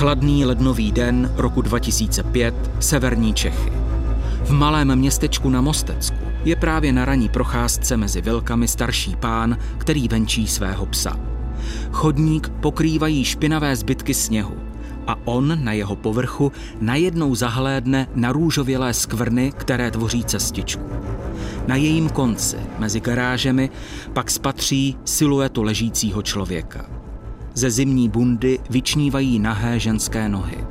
Chladný lednový den roku 2005, severní Čechy. V malém městečku na Mostecku je právě na raní procházce mezi vilkami starší pán, který venčí svého psa. Chodník pokrývají špinavé zbytky sněhu a on na jeho povrchu najednou zahlédne na růžovělé skvrny, které tvoří cestičku. Na jejím konci, mezi garážemi, pak spatří siluetu ležícího člověka. Ze zimní bundy vyčnívají nahé ženské nohy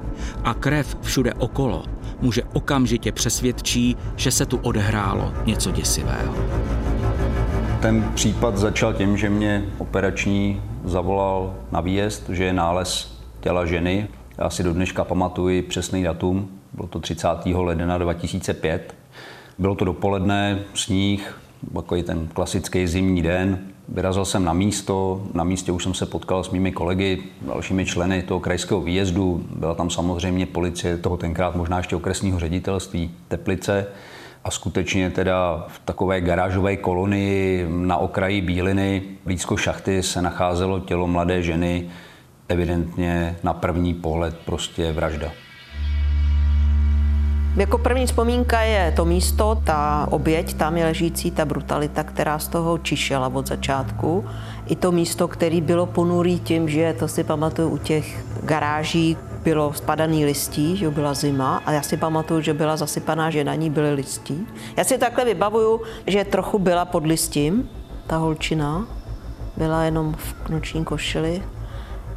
a krev všude okolo muže okamžitě přesvědčí, že se tu odehrálo něco děsivého. Ten případ začal tím, že mě operační zavolal na výjezd, že je nález těla ženy. Já si do dneška pamatuji přesný datum, bylo to 30. ledna 2005. Bylo to dopoledne, sníh, takový ten klasický zimní den. Vyrazil jsem na místo, na místě už jsem se potkal s mými kolegy, dalšími členy toho krajského výjezdu. Byla tam samozřejmě policie toho tenkrát možná ještě okresního ředitelství Teplice a skutečně teda v takové garážové kolonii na okraji Bíliny blízko šachty se nacházelo tělo mladé ženy, evidentně na první pohled prostě vražda. Jako první vzpomínka je to místo, ta oběť, tam je ležící ta brutalita, která z toho čišela od začátku. I to místo, které bylo ponurý tím, že to si pamatuju u těch garáží, bylo spadaný listí, že byla zima a já si pamatuju, že byla zasypaná, že na ní byly listí. Já si takhle vybavuju, že trochu byla pod listím, ta holčina, byla jenom v noční košili,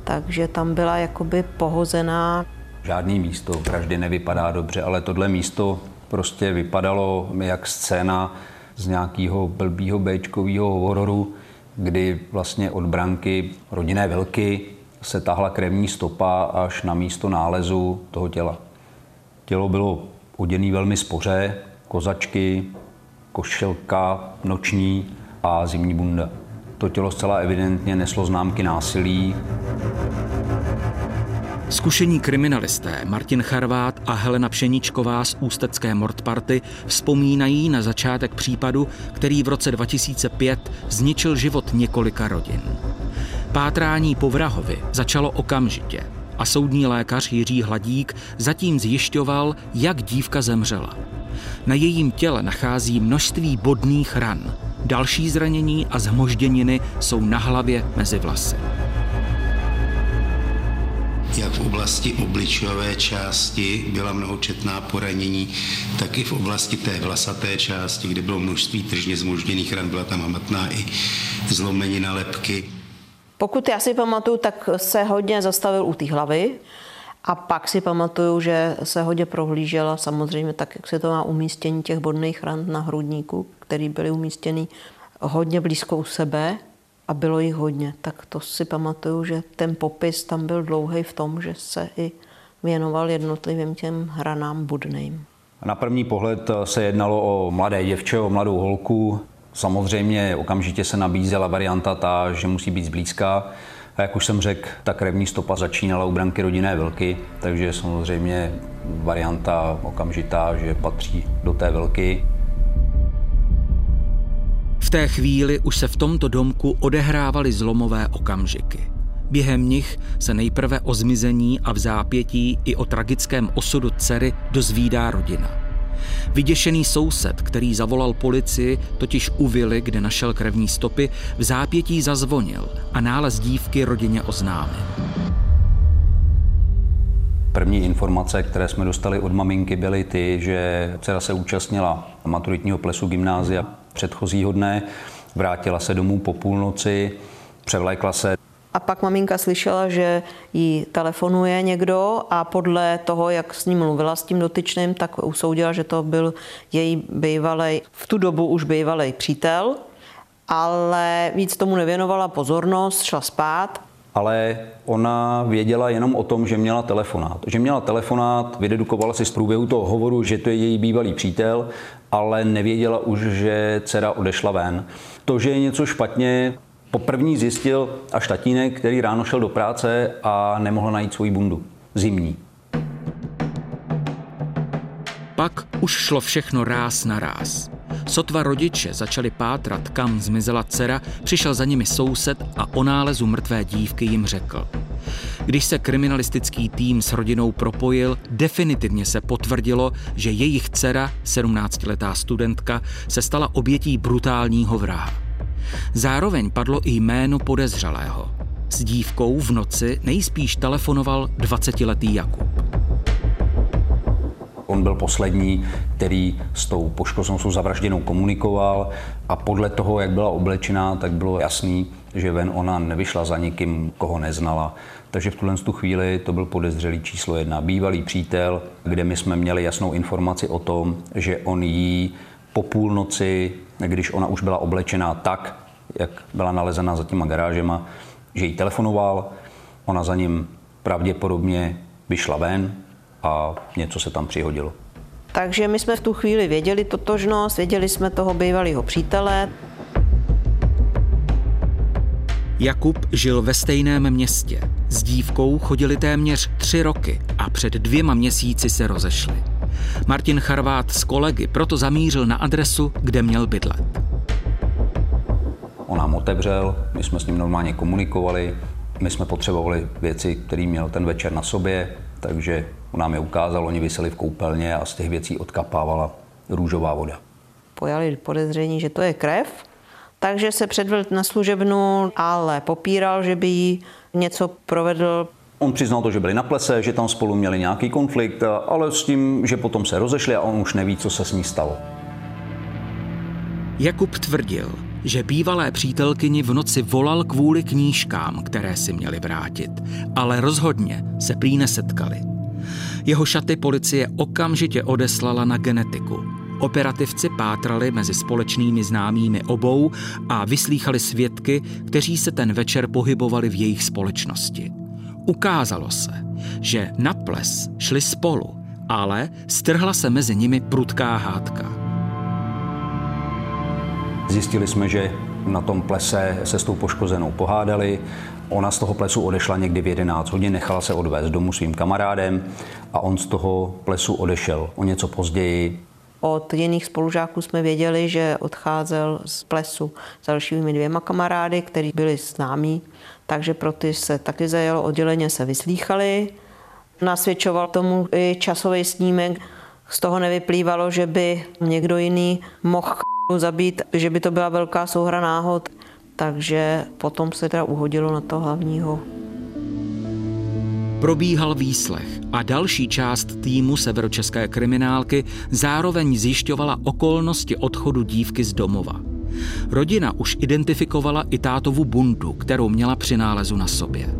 takže tam byla jakoby pohozená Žádný místo vraždy nevypadá dobře, ale tohle místo prostě vypadalo jak scéna z nějakého blbýho béčkového hororu, kdy vlastně od branky rodinné velky se tahla krevní stopa až na místo nálezu toho těla. Tělo bylo oděné velmi spoře, kozačky, košelka noční a zimní bunda. To tělo zcela evidentně neslo známky násilí. Zkušení kriminalisté Martin Charvát a Helena Pšeničková z Ústecké Mordparty vzpomínají na začátek případu, který v roce 2005 zničil život několika rodin. Pátrání po vrahovi začalo okamžitě a soudní lékař Jiří Hladík zatím zjišťoval, jak dívka zemřela. Na jejím těle nachází množství bodných ran. Další zranění a zhmožděniny jsou na hlavě mezi vlasy jak v oblasti obličové části byla mnohočetná poranění, tak i v oblasti té vlasaté části, kde bylo množství tržně zmožděných ran, byla tam hmatná i zlomenina lepky. Pokud já si pamatuju, tak se hodně zastavil u té hlavy a pak si pamatuju, že se hodně prohlížela samozřejmě tak, jak se to má umístění těch bodných ran na hrudníku, který byly umístěny hodně blízko u sebe a bylo jich hodně, tak to si pamatuju, že ten popis tam byl dlouhý v tom, že se i věnoval jednotlivým těm hranám budným. Na první pohled se jednalo o mladé děvče, o mladou holku. Samozřejmě okamžitě se nabízela varianta ta, že musí být zblízka. A jak už jsem řekl, ta krevní stopa začínala u branky rodinné velky, takže samozřejmě varianta okamžitá, že patří do té velky. Té chvíli už se v tomto domku odehrávaly zlomové okamžiky. Během nich se nejprve o zmizení a v zápětí i o tragickém osudu dcery dozvídá rodina. Vyděšený soused, který zavolal policii, totiž u vily, kde našel krevní stopy, v zápětí zazvonil a nález dívky rodině oznámil. První informace, které jsme dostali od maminky, byly ty, že dcera se účastnila maturitního plesu gymnázia předchozího dne, vrátila se domů po půlnoci, převlékla se. A pak maminka slyšela, že jí telefonuje někdo a podle toho, jak s ním mluvila s tím dotyčným, tak usoudila, že to byl její bývalý, v tu dobu už bývalý přítel, ale víc tomu nevěnovala pozornost, šla spát ale ona věděla jenom o tom, že měla telefonát. Že měla telefonát, vydedukovala si z průběhu toho hovoru, že to je její bývalý přítel, ale nevěděla už, že dcera odešla ven. To, že je něco špatně, poprvní zjistil až tatínek, který ráno šel do práce a nemohl najít svoji bundu. Zimní. Pak už šlo všechno ráz na ráz. Sotva rodiče začali pátrat, kam zmizela dcera, přišel za nimi soused a o nálezu mrtvé dívky jim řekl. Když se kriminalistický tým s rodinou propojil, definitivně se potvrdilo, že jejich dcera, 17-letá studentka, se stala obětí brutálního vraha. Zároveň padlo i jméno podezřelého. S dívkou v noci nejspíš telefonoval 20-letý Jakub. On byl poslední, který s tou poškozenou zavražděnou komunikoval a podle toho, jak byla oblečená, tak bylo jasný, že ven ona nevyšla za někým, koho neznala. Takže v tuhle tu chvíli to byl podezřelý číslo jedna. Bývalý přítel, kde my jsme měli jasnou informaci o tom, že on jí po půlnoci, když ona už byla oblečená tak, jak byla nalezena za těma garážema, že jí telefonoval, ona za ním pravděpodobně vyšla ven a něco se tam přihodilo. Takže my jsme v tu chvíli věděli totožnost, věděli jsme toho bývalého přítele. Jakub žil ve stejném městě. S dívkou chodili téměř tři roky a před dvěma měsíci se rozešli. Martin Charvát s kolegy proto zamířil na adresu, kde měl bydlet. On nám otevřel, my jsme s ním normálně komunikovali, my jsme potřebovali věci, které měl ten večer na sobě, takže on nám je ukázal, oni vyseli v koupelně a z těch věcí odkapávala růžová voda. Pojali podezření, že to je krev, takže se předvedl na služebnu, ale popíral, že by jí něco provedl. On přiznal to, že byli na plese, že tam spolu měli nějaký konflikt, ale s tím, že potom se rozešli a on už neví, co se s ní stalo. Jakub tvrdil, že bývalé přítelkyni v noci volal kvůli knížkám, které si měli vrátit, ale rozhodně se prý nesetkali. Jeho šaty policie okamžitě odeslala na genetiku. Operativci pátrali mezi společnými známými obou a vyslýchali svědky, kteří se ten večer pohybovali v jejich společnosti. Ukázalo se, že na ples šli spolu, ale strhla se mezi nimi prudká hádka. Zjistili jsme, že na tom plese se s tou poškozenou pohádali. Ona z toho plesu odešla někdy v 11 hodin, nechala se odvést domů svým kamarádem a on z toho plesu odešel o něco později. Od jiných spolužáků jsme věděli, že odcházel z plesu s dalšími dvěma kamarády, kteří byli známí, takže pro ty se taky zajalo odděleně se vyslýchali. Nasvědčoval tomu i časový snímek. Z toho nevyplývalo, že by někdo jiný mohl zabít, že by to byla velká souhra náhod. Takže potom se teda uhodilo na to hlavního. Probíhal výslech a další část týmu severočeské kriminálky zároveň zjišťovala okolnosti odchodu dívky z domova. Rodina už identifikovala i tátovu bundu, kterou měla při nálezu na sobě.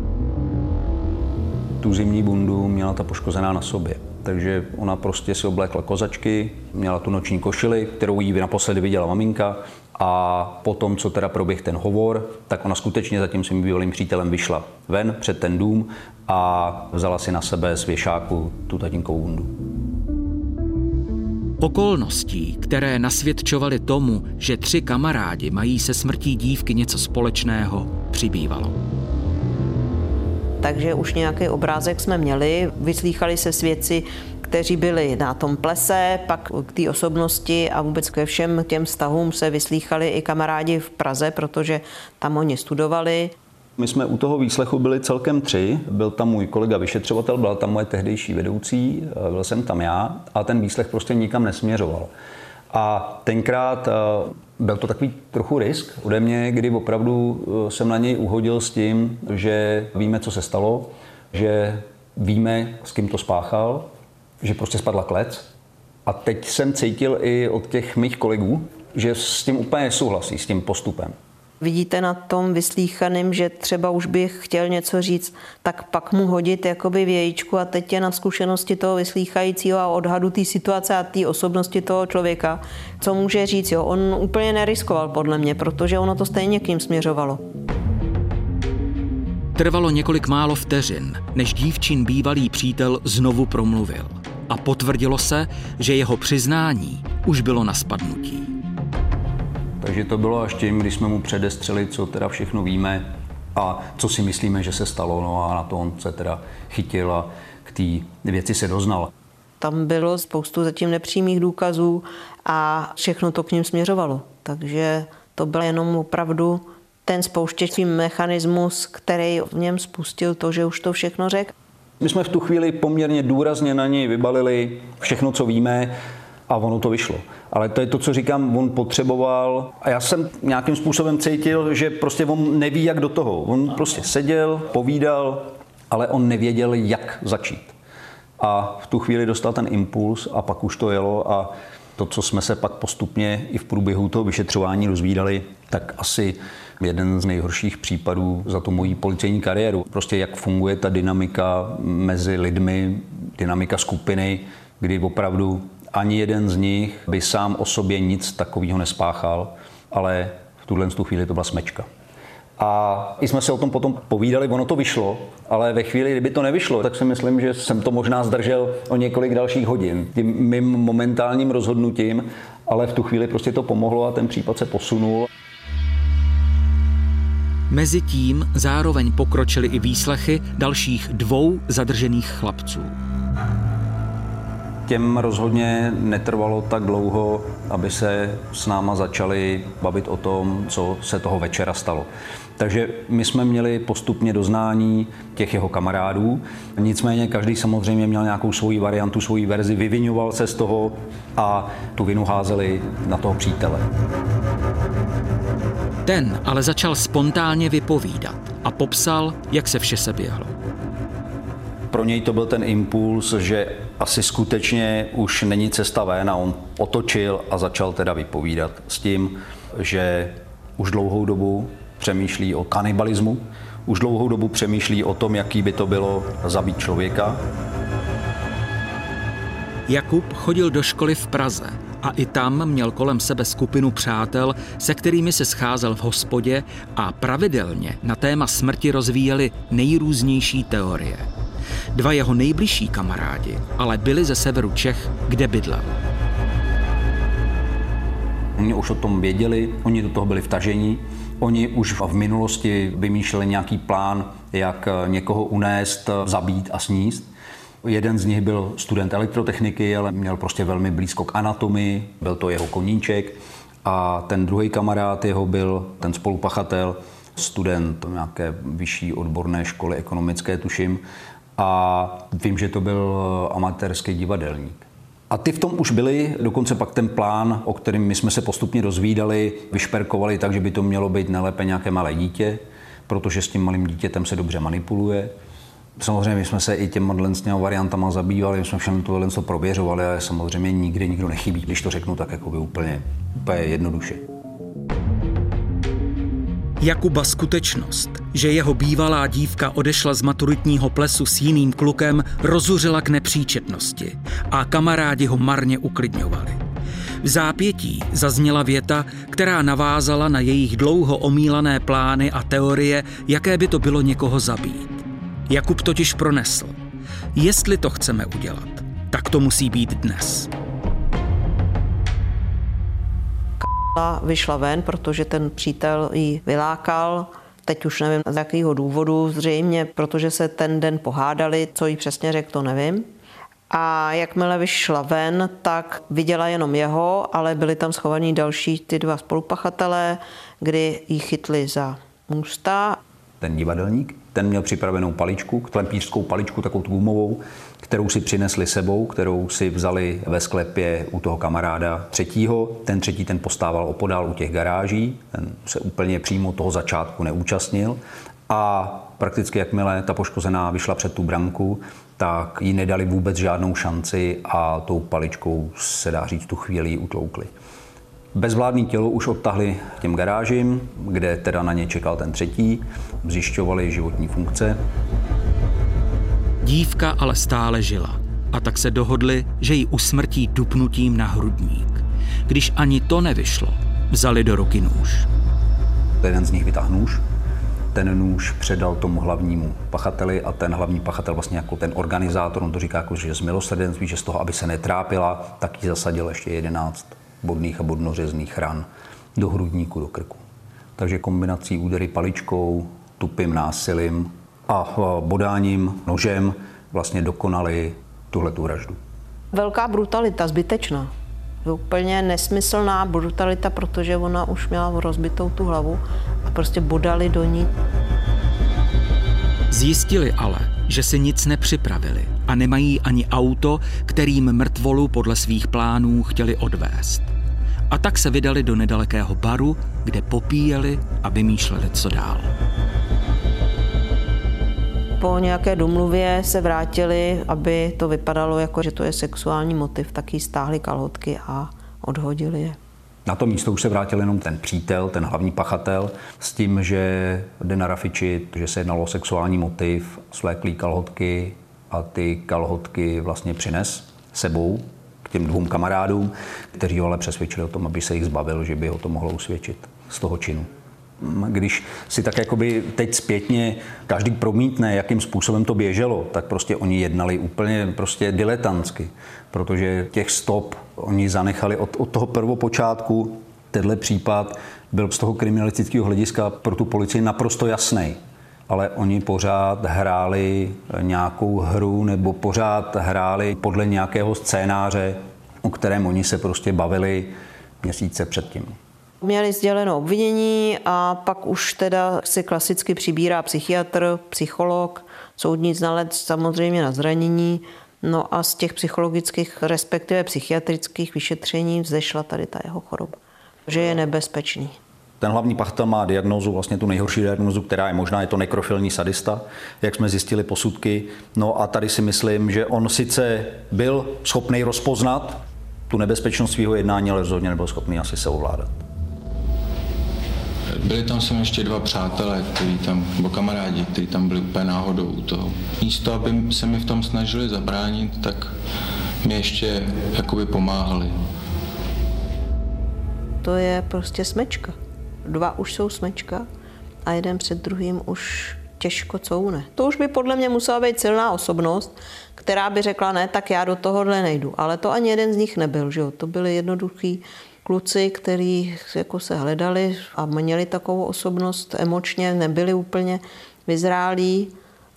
Tu zimní bundu měla ta poškozená na sobě takže ona prostě si oblékla kozačky, měla tu noční košili, kterou jí naposledy viděla maminka a potom, co teda proběh ten hovor, tak ona skutečně za tím svým bývalým přítelem vyšla ven před ten dům a vzala si na sebe z věšáku tu tatínkovou bundu. Okolností, které nasvědčovaly tomu, že tři kamarádi mají se smrtí dívky něco společného, přibývalo takže už nějaký obrázek jsme měli. Vyslýchali se svědci, kteří byli na tom plese, pak k té osobnosti a vůbec ke všem těm vztahům se vyslýchali i kamarádi v Praze, protože tam oni studovali. My jsme u toho výslechu byli celkem tři. Byl tam můj kolega vyšetřovatel, byla tam moje tehdejší vedoucí, byl jsem tam já a ten výslech prostě nikam nesměřoval. A tenkrát eh, byl to takový trochu risk ode mě, kdy opravdu eh, jsem na něj uhodil s tím, že víme, co se stalo, že víme, s kým to spáchal, že prostě spadla klec. A teď jsem cítil i od těch mých kolegů, že s tím úplně souhlasí, s tím postupem vidíte na tom vyslíchaným, že třeba už bych chtěl něco říct, tak pak mu hodit jakoby vějíčku a teď je na zkušenosti toho vyslýchajícího a odhadu té situace a té osobnosti toho člověka, co může říct. Jo? On úplně neriskoval podle mě, protože ono to stejně k ním směřovalo. Trvalo několik málo vteřin, než dívčin bývalý přítel znovu promluvil. A potvrdilo se, že jeho přiznání už bylo na spadnutí. Takže to bylo až tím, když jsme mu předestřeli, co teda všechno víme a co si myslíme, že se stalo. No a na to on se teda chytil a k té věci se doznal. Tam bylo spoustu zatím nepřímých důkazů a všechno to k ním směřovalo. Takže to byl jenom opravdu ten spouštěčí mechanismus, který v něm spustil to, že už to všechno řekl. My jsme v tu chvíli poměrně důrazně na něj vybalili všechno, co víme a ono to vyšlo. Ale to je to, co říkám, on potřeboval a já jsem nějakým způsobem cítil, že prostě on neví, jak do toho. On prostě seděl, povídal, ale on nevěděl, jak začít. A v tu chvíli dostal ten impuls a pak už to jelo a to, co jsme se pak postupně i v průběhu toho vyšetřování rozvídali, tak asi jeden z nejhorších případů za tu moji policejní kariéru. Prostě jak funguje ta dynamika mezi lidmi, dynamika skupiny, kdy opravdu ani jeden z nich by sám o sobě nic takového nespáchal, ale v tuhle chvíli to byla smečka. A i jsme si o tom potom povídali, ono to vyšlo, ale ve chvíli, kdyby to nevyšlo, tak si myslím, že jsem to možná zdržel o několik dalších hodin tím mým momentálním rozhodnutím, ale v tu chvíli prostě to pomohlo a ten případ se posunul. Mezitím zároveň pokročily i výslechy dalších dvou zadržených chlapců. Těm rozhodně netrvalo tak dlouho, aby se s náma začali bavit o tom, co se toho večera stalo. Takže my jsme měli postupně doznání těch jeho kamarádů. Nicméně každý samozřejmě měl nějakou svoji variantu, svoji verzi, vyvinoval se z toho a tu vinu házeli na toho přítele. Ten ale začal spontánně vypovídat a popsal, jak se vše seběhlo. Pro něj to byl ten impuls, že asi skutečně už není cesta ven a on otočil a začal teda vypovídat s tím, že už dlouhou dobu přemýšlí o kanibalismu, už dlouhou dobu přemýšlí o tom, jaký by to bylo zabít člověka. Jakub chodil do školy v Praze a i tam měl kolem sebe skupinu přátel, se kterými se scházel v hospodě a pravidelně na téma smrti rozvíjeli nejrůznější teorie. Dva jeho nejbližší kamarádi ale byli ze severu Čech, kde bydlel. Oni už o tom věděli, oni do toho byli vtažení, oni už v minulosti vymýšleli nějaký plán, jak někoho unést, zabít a sníst. Jeden z nich byl student elektrotechniky, ale měl prostě velmi blízko k anatomii, byl to jeho koníček. A ten druhý kamarád jeho byl ten spolupachatel, student nějaké vyšší odborné školy ekonomické, tuším. A vím, že to byl amatérský divadelník. A ty v tom už byli, dokonce pak ten plán, o kterém my jsme se postupně rozvídali, vyšperkovali tak, že by to mělo být nelépe nějaké malé dítě, protože s tím malým dítětem se dobře manipuluje. Samozřejmě my jsme se i těma variantama zabývali, my jsme všem to prověřovali, ale samozřejmě nikdy nikdo nechybí, když to řeknu tak jako by úplně, úplně jednoduše. Jakuba skutečnost, že jeho bývalá dívka odešla z maturitního plesu s jiným klukem, rozuřila k nepříčetnosti a kamarádi ho marně uklidňovali. V zápětí zazněla věta, která navázala na jejich dlouho omílané plány a teorie, jaké by to bylo někoho zabít. Jakub totiž pronesl. Jestli to chceme udělat, tak to musí být dnes. vyšla ven, protože ten přítel ji vylákal. Teď už nevím z jakého důvodu, zřejmě protože se ten den pohádali, co jí přesně řekl, to nevím. A jakmile vyšla ven, tak viděla jenom jeho, ale byli tam schovaní další ty dva spolupachatelé, kdy ji chytli za ústa. Ten divadelník, ten měl připravenou paličku, klempířskou paličku, takovou gumovou, kterou si přinesli sebou, kterou si vzali ve sklepě u toho kamaráda třetího. Ten třetí ten postával opodál u těch garáží, ten se úplně přímo toho začátku neúčastnil. A prakticky jakmile ta poškozená vyšla před tu branku, tak jí nedali vůbec žádnou šanci a tou paličkou se dá říct tu chvíli utloukli. Bezvládné tělo už odtahli těm garážím, kde teda na ně čekal ten třetí, zjišťovali životní funkce. Dívka ale stále žila a tak se dohodli, že ji usmrtí dupnutím na hrudník. Když ani to nevyšlo, vzali do ruky nůž. Jeden z nich vytáhl nůž, ten nůž předal tomu hlavnímu pachateli a ten hlavní pachatel vlastně jako ten organizátor, on to říká jako, že z milosrdenství, že z toho, aby se netrápila, tak jí zasadil ještě jedenáct bodných a bodnořezných ran do hrudníku, do krku. Takže kombinací údery paličkou, tupým násilím a bodáním nožem vlastně dokonali tuhle tu vraždu. Velká brutalita, zbytečná. Úplně nesmyslná brutalita, protože ona už měla rozbitou tu hlavu a prostě bodali do ní. Zjistili ale, že si nic nepřipravili a nemají ani auto, kterým mrtvolu podle svých plánů chtěli odvést. A tak se vydali do nedalekého baru, kde popíjeli a vymýšleli, co dál. Po nějaké domluvě se vrátili, aby to vypadalo jako, že to je sexuální motiv, taky stáhli kalhotky a odhodili je. Na to místo už se vrátil jenom ten přítel, ten hlavní pachatel, s tím, že jde narafičit, že se jednalo o sexuální motiv, svléklý kalhotky a ty kalhotky vlastně přines sebou těm dvou kamarádům, kteří ho ale přesvědčili o tom, aby se jich zbavil, že by ho to mohlo usvědčit z toho činu. Když si tak jakoby teď zpětně každý promítne, jakým způsobem to běželo, tak prostě oni jednali úplně prostě diletantsky, protože těch stop oni zanechali od, od toho prvopočátku. Tenhle případ byl z toho kriminalistického hlediska pro tu policii naprosto jasný ale oni pořád hráli nějakou hru nebo pořád hráli podle nějakého scénáře, o kterém oni se prostě bavili měsíce předtím. Měli sděleno obvinění a pak už teda si klasicky přibírá psychiatr, psycholog, soudní znalec samozřejmě na zranění. No a z těch psychologických, respektive psychiatrických vyšetření vzešla tady ta jeho choroba, že je nebezpečný. Ten hlavní pachatel má diagnózu, vlastně tu nejhorší diagnózu, která je možná, je to nekrofilní sadista, jak jsme zjistili posudky. No a tady si myslím, že on sice byl schopný rozpoznat tu nebezpečnost svého jednání, ale rozhodně nebyl schopný asi se ovládat. Byli tam jsem ještě dva přátelé, kteří tam, nebo kamarádi, kteří tam byli úplně náhodou u toho. Místo, aby se mi v tom snažili zabránit, tak mi ještě jakoby pomáhali. To je prostě smečka. Dva už jsou smečka a jeden před druhým už těžko coune. To už by podle mě musela být silná osobnost, která by řekla, ne, tak já do tohohle nejdu. Ale to ani jeden z nich nebyl, že jo? To byly jednoduchý kluci, kteří jako se hledali a měli takovou osobnost emočně, nebyli úplně vyzrálí,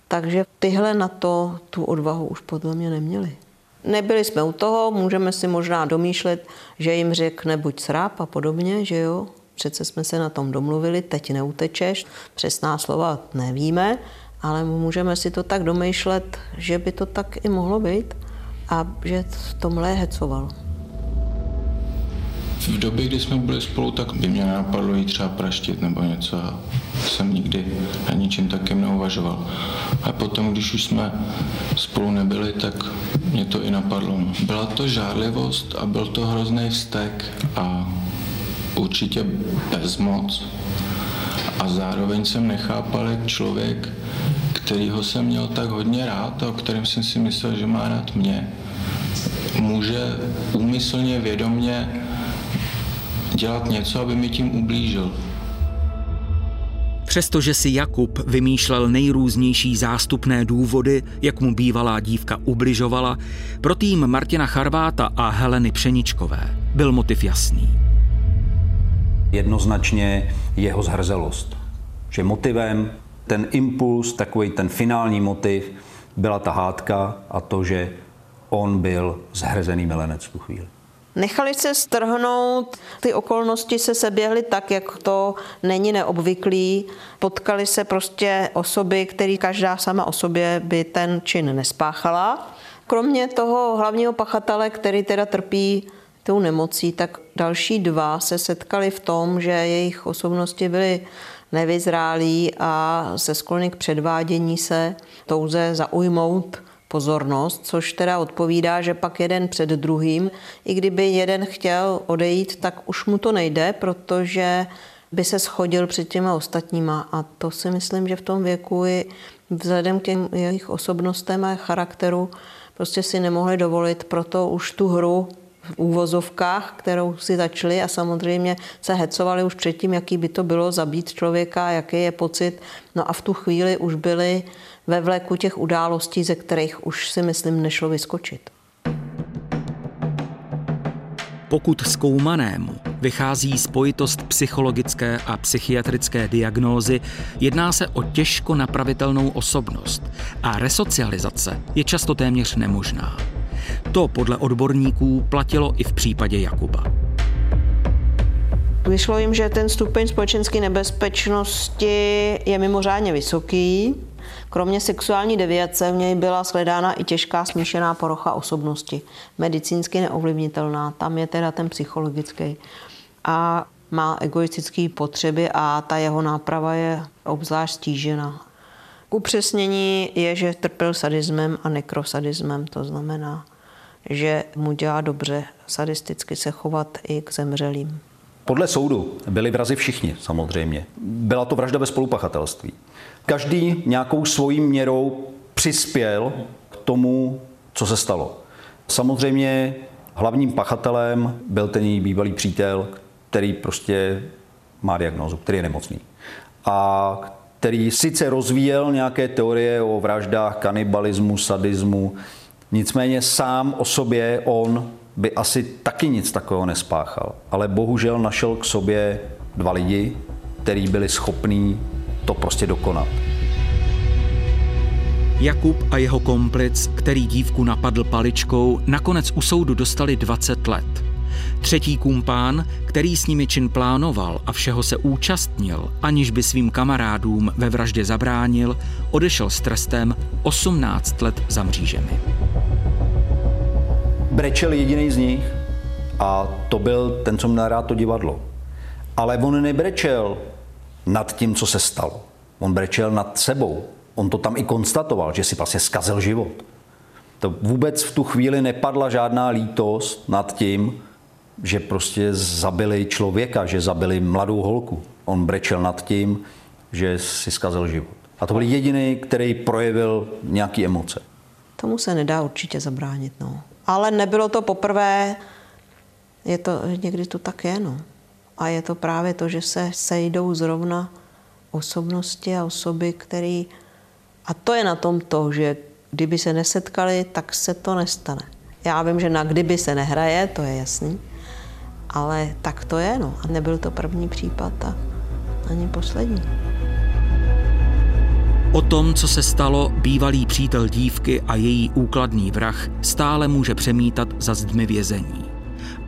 takže tyhle na to tu odvahu už podle mě neměli. Nebyli jsme u toho, můžeme si možná domýšlet, že jim řekne buď sráp a podobně, že jo, přece jsme se na tom domluvili, teď neutečeš, přesná slova nevíme, ale můžeme si to tak domýšlet, že by to tak i mohlo být a že v tomhle hecoval. V době, kdy jsme byli spolu, tak by mě napadlo jít třeba praštit nebo něco a jsem nikdy na ničím takým neuvažoval. A potom, když už jsme spolu nebyli, tak mě to i napadlo. Byla to žárlivost a byl to hrozný vztek a určitě bezmoc. A zároveň jsem nechápal, jak člověk, kterýho jsem měl tak hodně rád a o kterém jsem si myslel, že má rád mě, může úmyslně, vědomně dělat něco, aby mi tím ublížil. Přestože si Jakub vymýšlel nejrůznější zástupné důvody, jak mu bývalá dívka ubližovala, pro tým Martina Charváta a Heleny Pšeničkové byl motiv jasný. Jednoznačně jeho zhrzelost. Že motivem, ten impuls, takový ten finální motiv, byla ta hádka a to, že on byl zhrzený milenec v tu chvíli. Nechali se strhnout, ty okolnosti se seběhly tak, jak to není neobvyklý. Potkali se prostě osoby, které každá sama o sobě by ten čin nespáchala. Kromě toho hlavního pachatele, který teda trpí tou nemocí, tak další dva se setkali v tom, že jejich osobnosti byly nevyzrálí a se sklony k předvádění se, touze zaujmout pozornost, což teda odpovídá, že pak jeden před druhým, i kdyby jeden chtěl odejít, tak už mu to nejde, protože by se schodil před těma ostatníma. A to si myslím, že v tom věku i vzhledem k těm jejich osobnostem a charakteru prostě si nemohli dovolit, proto už tu hru v úvozovkách, kterou si začali a samozřejmě se hecovali už předtím, jaký by to bylo zabít člověka, jaký je pocit. No a v tu chvíli už byli ve vleku těch událostí, ze kterých už si myslím nešlo vyskočit. Pokud zkoumanému vychází spojitost psychologické a psychiatrické diagnózy, jedná se o těžko napravitelnou osobnost a resocializace je často téměř nemožná. To podle odborníků platilo i v případě Jakuba. Vyšlo jim, že ten stupeň společenské nebezpečnosti je mimořádně vysoký. Kromě sexuální deviace v něj byla shledána i těžká smíšená porocha osobnosti, medicínsky neovlivnitelná, tam je teda ten psychologický. A má egoistické potřeby a ta jeho náprava je obzvlášť stížena. Upřesnění je, že trpěl sadismem a nekrosadismem, to znamená, že mu dělá dobře sadisticky se chovat i k zemřelým. Podle soudu byli vrazi všichni, samozřejmě. Byla to vražda bez spolupachatelství. Každý nějakou svojí měrou přispěl k tomu, co se stalo. Samozřejmě hlavním pachatelem byl ten její bývalý přítel, který prostě má diagnózu, který je nemocný. A který sice rozvíjel nějaké teorie o vraždách, kanibalismu, sadismu, nicméně sám o sobě on by asi taky nic takového nespáchal. Ale bohužel našel k sobě dva lidi, kteří byli schopní to prostě dokonat. Jakub a jeho komplic, který dívku napadl paličkou, nakonec u soudu dostali 20 let. Třetí kumpán, který s nimi čin plánoval a všeho se účastnil, aniž by svým kamarádům ve vraždě zabránil, odešel s trestem 18 let za mřížemi. Brečel jediný z nich a to byl ten, co měl rád to divadlo. Ale on nebrečel nad tím, co se stalo. On brečel nad sebou. On to tam i konstatoval, že si vlastně zkazil život. To vůbec v tu chvíli nepadla žádná lítost nad tím, že prostě zabili člověka, že zabili mladou holku. On brečel nad tím, že si zkazil život. A to byl jediný, který projevil nějaké emoce. Tomu se nedá určitě zabránit. No. Ale nebylo to poprvé, je to, někdy to tak je. No. A je to právě to, že se sejdou zrovna osobnosti a osoby, které... A to je na tom to, že kdyby se nesetkali, tak se to nestane. Já vím, že na kdyby se nehraje, to je jasný, ale tak to je, no. A nebyl to první případ a ani poslední. O tom, co se stalo, bývalý přítel dívky a její úkladný vrah stále může přemítat za zdmi vězení.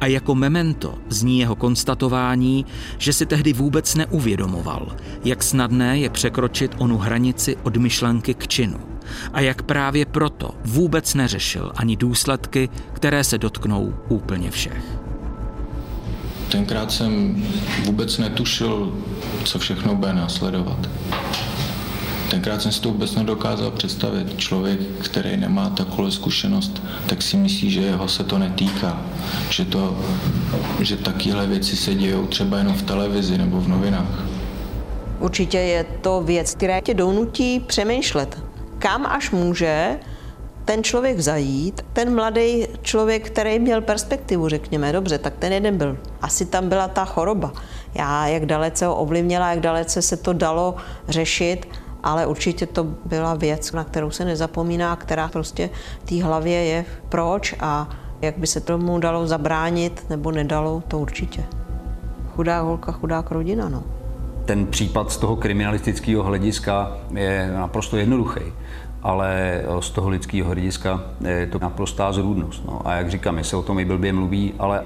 A jako memento zní jeho konstatování, že si tehdy vůbec neuvědomoval, jak snadné je překročit onu hranici od myšlenky k činu. A jak právě proto vůbec neřešil ani důsledky, které se dotknou úplně všech. Tenkrát jsem vůbec netušil, co všechno bude následovat. Tenkrát jsem si to vůbec nedokázal představit. Člověk, který nemá takovou zkušenost, tak si myslí, že jeho se to netýká. Že, to, že takovéhle věci se dějou třeba jenom v televizi nebo v novinách. Určitě je to věc, která tě donutí přemýšlet, kam až může ten člověk zajít, ten mladý člověk, který měl perspektivu, řekněme, dobře, tak ten jeden byl. Asi tam byla ta choroba. Já, jak dalece ho ovlivnila, jak dalece se to dalo řešit, ale určitě to byla věc, na kterou se nezapomíná, která prostě v té hlavě je proč a jak by se tomu dalo zabránit nebo nedalo, to určitě. Chudá holka, chudák rodina, no. Ten případ z toho kriminalistického hlediska je naprosto jednoduchý ale z toho lidského hlediska je to naprostá zrůdnost. No. A jak říkám, se o tom i blbě mluví, ale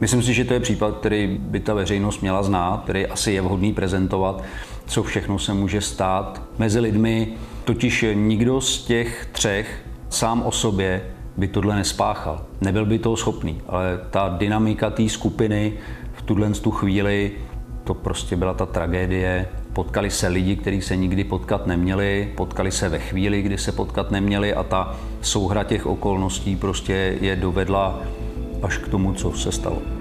myslím si, že to je případ, který by ta veřejnost měla znát, který asi je vhodný prezentovat, co všechno se může stát mezi lidmi. Totiž nikdo z těch třech sám o sobě by tohle nespáchal. Nebyl by toho schopný, ale ta dynamika té skupiny v tuhle tu chvíli, to prostě byla ta tragédie, Potkali se lidi, kteří se nikdy potkat neměli, potkali se ve chvíli, kdy se potkat neměli a ta souhra těch okolností prostě je dovedla až k tomu, co se stalo.